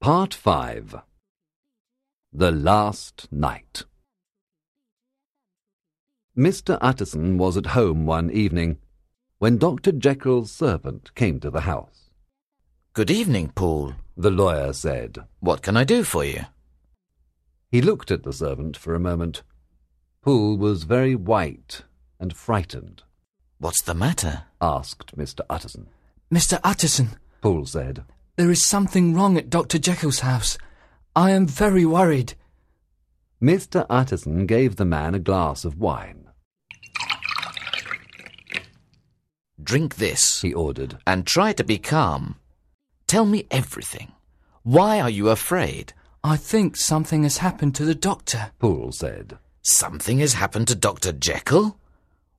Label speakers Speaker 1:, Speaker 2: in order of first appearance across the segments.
Speaker 1: Part 5 The Last Night Mr. Utterson was at home one evening when Dr. Jekyll's servant came to the house.
Speaker 2: Good evening, Paul.
Speaker 1: The lawyer said.
Speaker 2: What can I do for you?
Speaker 1: He looked at the servant for a moment. Poole was very white and frightened.
Speaker 2: What's the matter?
Speaker 1: asked Mr. Utterson.
Speaker 3: Mr. Utterson,
Speaker 1: Poole said.
Speaker 3: There is something wrong at Dr. Jekyll's house. I am very worried.
Speaker 1: Mr. Utterson gave the man a glass of wine.
Speaker 2: Drink this
Speaker 1: He ordered.
Speaker 2: and try to be calm. Tell me everything. Why are you afraid?
Speaker 3: I think something has happened to the doctor.
Speaker 1: Poole said.
Speaker 2: Something has happened to Dr. Jekyll?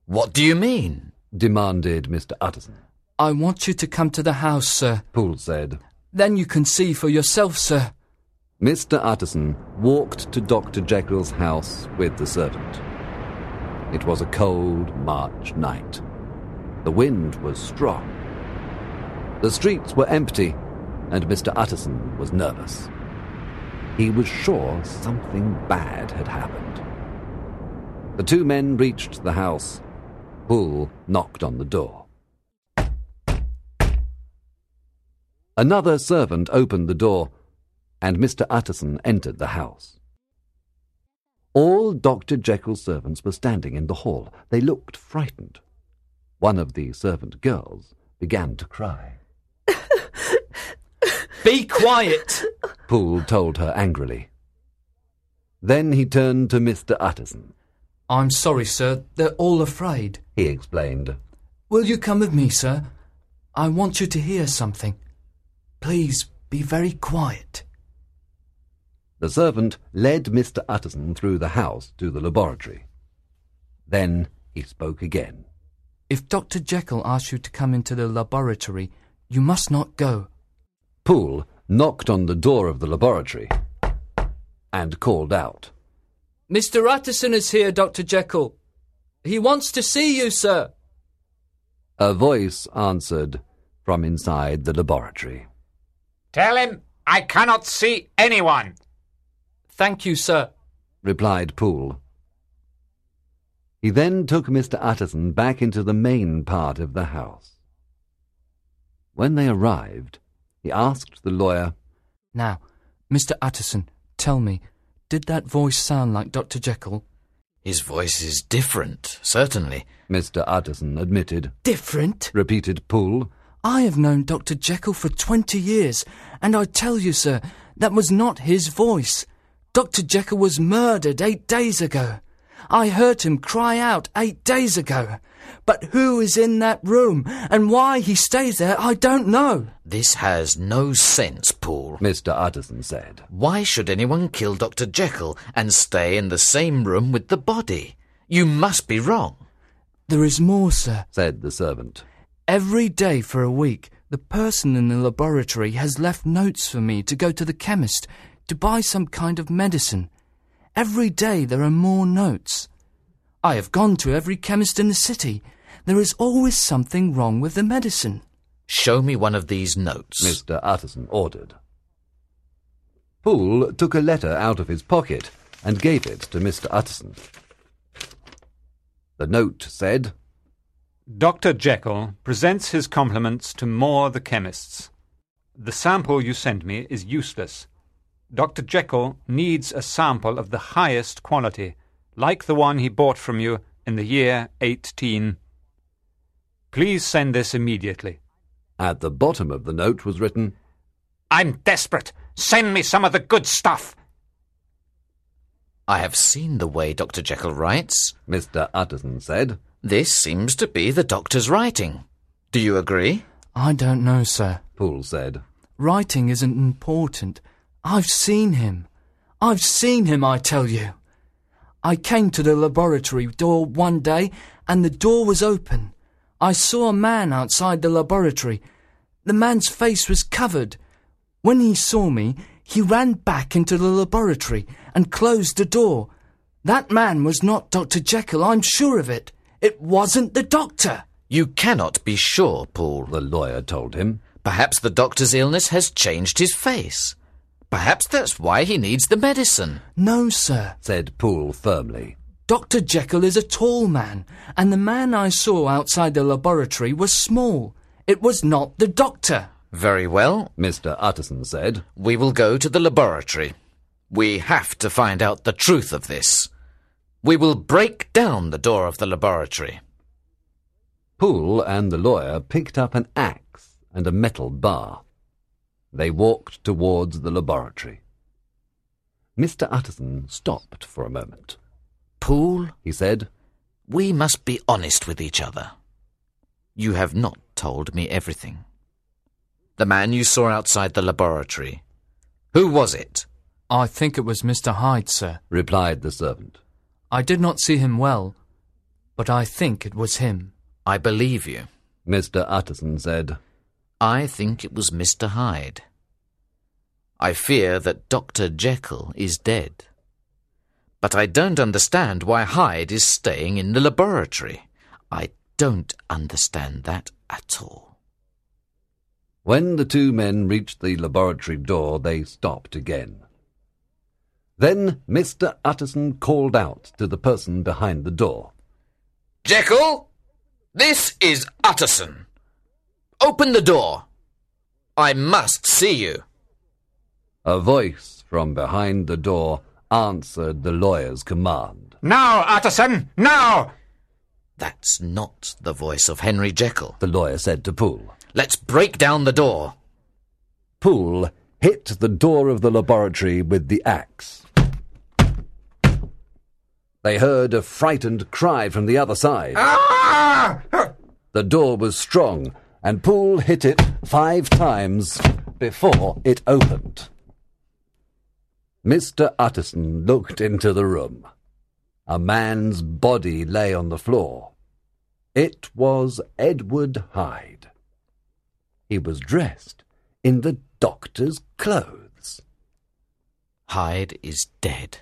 Speaker 2: What do you mean?
Speaker 1: Demanded Mr. Utterson.
Speaker 3: I want you to come to the house, sir.
Speaker 1: Poole said.
Speaker 3: Then you can see for yourself, sir.
Speaker 1: Mr. Utterson walked to Dr. Jekyll's house with the servant. It was a cold March night. The wind was strong. The streets were empty, and Mr. Utterson was nervous. He was sure something bad had happened. The two men reached the house. Poole knocked on the door. Another servant opened the door, and Mr. Utterson entered the house. All Dr. Jekyll's servants were standing in the hall. They looked frightened. One of the servant girls began to cry.
Speaker 3: Be quiet!
Speaker 1: Poole told her angrily. Then he turned to Mr. Utterson.
Speaker 3: I'm sorry, sir. They're all afraid.
Speaker 1: He explained.
Speaker 3: Will you come with me, sir? I want you to hear something. Please be very quiet.
Speaker 1: The servant led Mr. Utterson through the house to the laboratory. Then he spoke again.
Speaker 3: If Dr. Jekyll asks you to come into the laboratory, you must not go.
Speaker 1: Poole knocked on the door of the laboratory and called out.
Speaker 3: Mr. Utterson is here, Dr. Jekyll. He wants to see you, sir.
Speaker 1: A voice answered from inside the laboratory.
Speaker 4: Tell him I cannot see anyone.
Speaker 3: Thank you, sir.
Speaker 1: replied Poole. He then took Mr. Utterson back into the main part of the house. When they arrived, he asked the lawyer,
Speaker 3: Now, Mr. Utterson, tell me, did that voice sound like Dr. Jekyll?
Speaker 2: His voice is different, certainly.
Speaker 1: Mr. Utterson admitted,
Speaker 3: Different?
Speaker 1: repeated Poole.
Speaker 3: I have known Dr. Jekyll for twenty years, and I tell you, sir, that was not his voice. Dr. Jekyll was murdered eight days ago. I heard him cry out eight days ago. But who is in that room, and why he stays there, I don't know.
Speaker 2: This has no sense, Paul.
Speaker 1: Mr. Utterson said.
Speaker 2: Why should anyone kill Dr. Jekyll and stay in the same room with the body? You must be wrong.
Speaker 3: There is more, sir.
Speaker 1: said the servant.
Speaker 3: Every day for a week, the person in the laboratory has left notes for me to go to the chemist to buy some kind of medicine. Every day there are more notes. I have gone to every chemist in the city. There is always something wrong with the medicine.
Speaker 2: Show me one of these notes.
Speaker 1: Mr. Utterson ordered. Poole took a letter out of his pocket and gave it to Mr. Utterson. The note said,
Speaker 4: Dr. Jekyll presents his compliments to Moore the chemists. The sample you sent me is useless. Dr. Jekyll needs a sample of the highest quality, like the one he bought from you in the year 18. Please send this immediately.
Speaker 1: At the bottom of the note was written,
Speaker 4: I'm desperate. Send me some of the good stuff.
Speaker 2: I have seen the way Dr. Jekyll writes.
Speaker 1: Mr. Utterson said.
Speaker 2: This seems to be the doctor's writing. Do you agree?
Speaker 3: I don't know, sir.
Speaker 1: Poole said.
Speaker 3: Writing isn't important. I've seen him. I've seen him, I tell you. I came to the laboratory door one day and the door was open. I saw a man outside the laboratory. The man's face was covered. When he saw me, he ran back into the laboratory and closed the door. That man was not Dr. Jekyll, I'm sure of it. It wasn't the doctor.
Speaker 2: You cannot be sure, Paul.
Speaker 1: The lawyer told him.
Speaker 2: Perhaps the doctor's illness has changed his face. Perhaps that's why he needs the medicine.
Speaker 3: No, sir.
Speaker 1: said Poole firmly.
Speaker 3: Dr. Jekyll is a tall man, and the man I saw outside the laboratory was small. It was not the doctor.
Speaker 2: Very well.
Speaker 1: Mr. Utterson said.
Speaker 2: We will go to the laboratory. We have to find out the truth of this. We will break down the door of the laboratory.
Speaker 1: Poole and the lawyer picked up an axe and a metal bar. They walked towards the laboratory. Mr. Utterson stopped for a moment.
Speaker 2: Poole,
Speaker 1: He said,
Speaker 2: we must be honest with each other. You have not told me everything. The man you saw outside the laboratory. Who was it?
Speaker 3: I think it was Mr. Hyde, sir.
Speaker 1: replied the servant.
Speaker 3: I did not see him well, but I think it was him.
Speaker 2: I believe you.
Speaker 1: Mr. Utterson said,
Speaker 2: I think it was Mr. Hyde. I fear that Dr. Jekyll is dead. But I don't understand why Hyde is staying in the laboratory. I don't understand that at all.
Speaker 1: When the two men reached the laboratory door, they stopped again. Then Mr. Utterson called out to the person behind the door.
Speaker 2: Jekyll, this is Utterson. Open the door. I must see you.
Speaker 1: A voice from behind the door answered the lawyer's command.
Speaker 4: Now, Utterson, now!
Speaker 2: That's not the voice of Henry Jekyll.
Speaker 1: The lawyer said to Poole.
Speaker 2: Let's break down the door.
Speaker 1: Poole hit the door of the laboratory with the axe. They heard a frightened cry from the other side. Ah! The door was strong, and Poole hit it five times before it opened. Mr. Utterson looked into the room. A man's body lay on the floor. It was Edward Hyde. He was dressed in the doctor's clothes.
Speaker 2: Hyde is dead.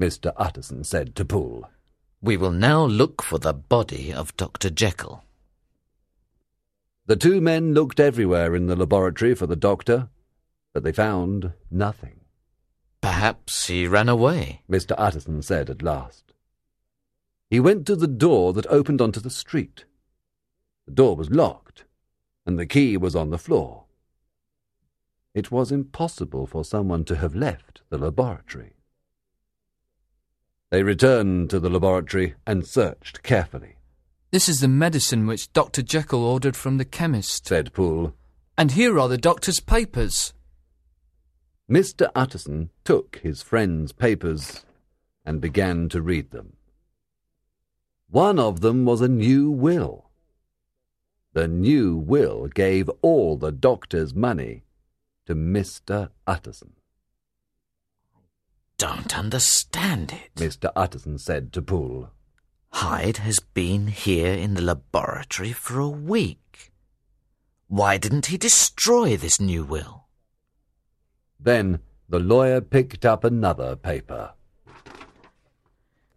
Speaker 1: Mr. Utterson said to Poole.
Speaker 2: We will now look for the body of Dr. Jekyll.
Speaker 1: The two men looked everywhere in the laboratory for the doctor, but they found nothing.
Speaker 2: Perhaps he ran away.
Speaker 1: Mr. Utterson said at last. He went to the door that opened onto the street. The door was locked, and the key was on the floor. It was impossible for someone to have left the laboratory. They returned to the laboratory and searched carefully,
Speaker 3: This is the medicine which Dr. Jekyll ordered from the chemist.
Speaker 1: said Poole.
Speaker 3: And here are the doctor's papers.
Speaker 1: Mr. Utterson took his friend's papers and began to read them. One of them was a new will. The new will gave all the doctor's money to Mr. Utterson.
Speaker 2: Don't understand it.
Speaker 1: Mr. Utterson said to Poole.
Speaker 2: Hyde has been here in the laboratory for a week. Why didn't he destroy this new will?
Speaker 1: Then the lawyer picked up another paper.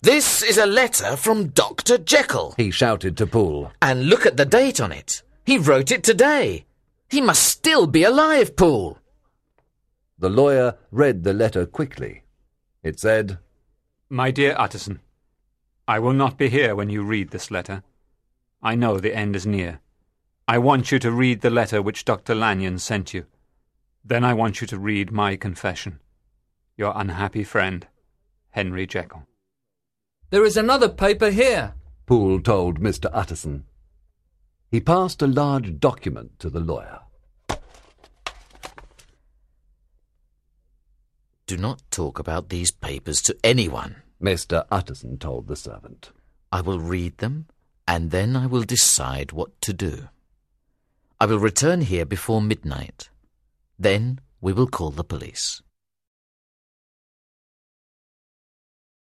Speaker 2: This is a letter from Dr. Jekyll.
Speaker 1: He shouted to Poole.
Speaker 2: And look at the date on it. He wrote it today. He must still be alive, Poole.
Speaker 1: The lawyer read the letter quickly. It said,
Speaker 4: My dear Utterson, I will not be here when you read this letter. I know the end is near. I want you to read the letter which Dr. Lanyon sent you. Then I want you to read my confession. Your unhappy friend, Henry Jekyll.
Speaker 3: There is another paper here.
Speaker 1: Poole told Mr. Utterson. He passed a large document to the lawyer.
Speaker 2: Do not talk about these papers to anyone.
Speaker 1: Mr. Utterson told the servant.
Speaker 2: I will read them, and then I will decide what to do. I will return here before midnight. Then we will call the police.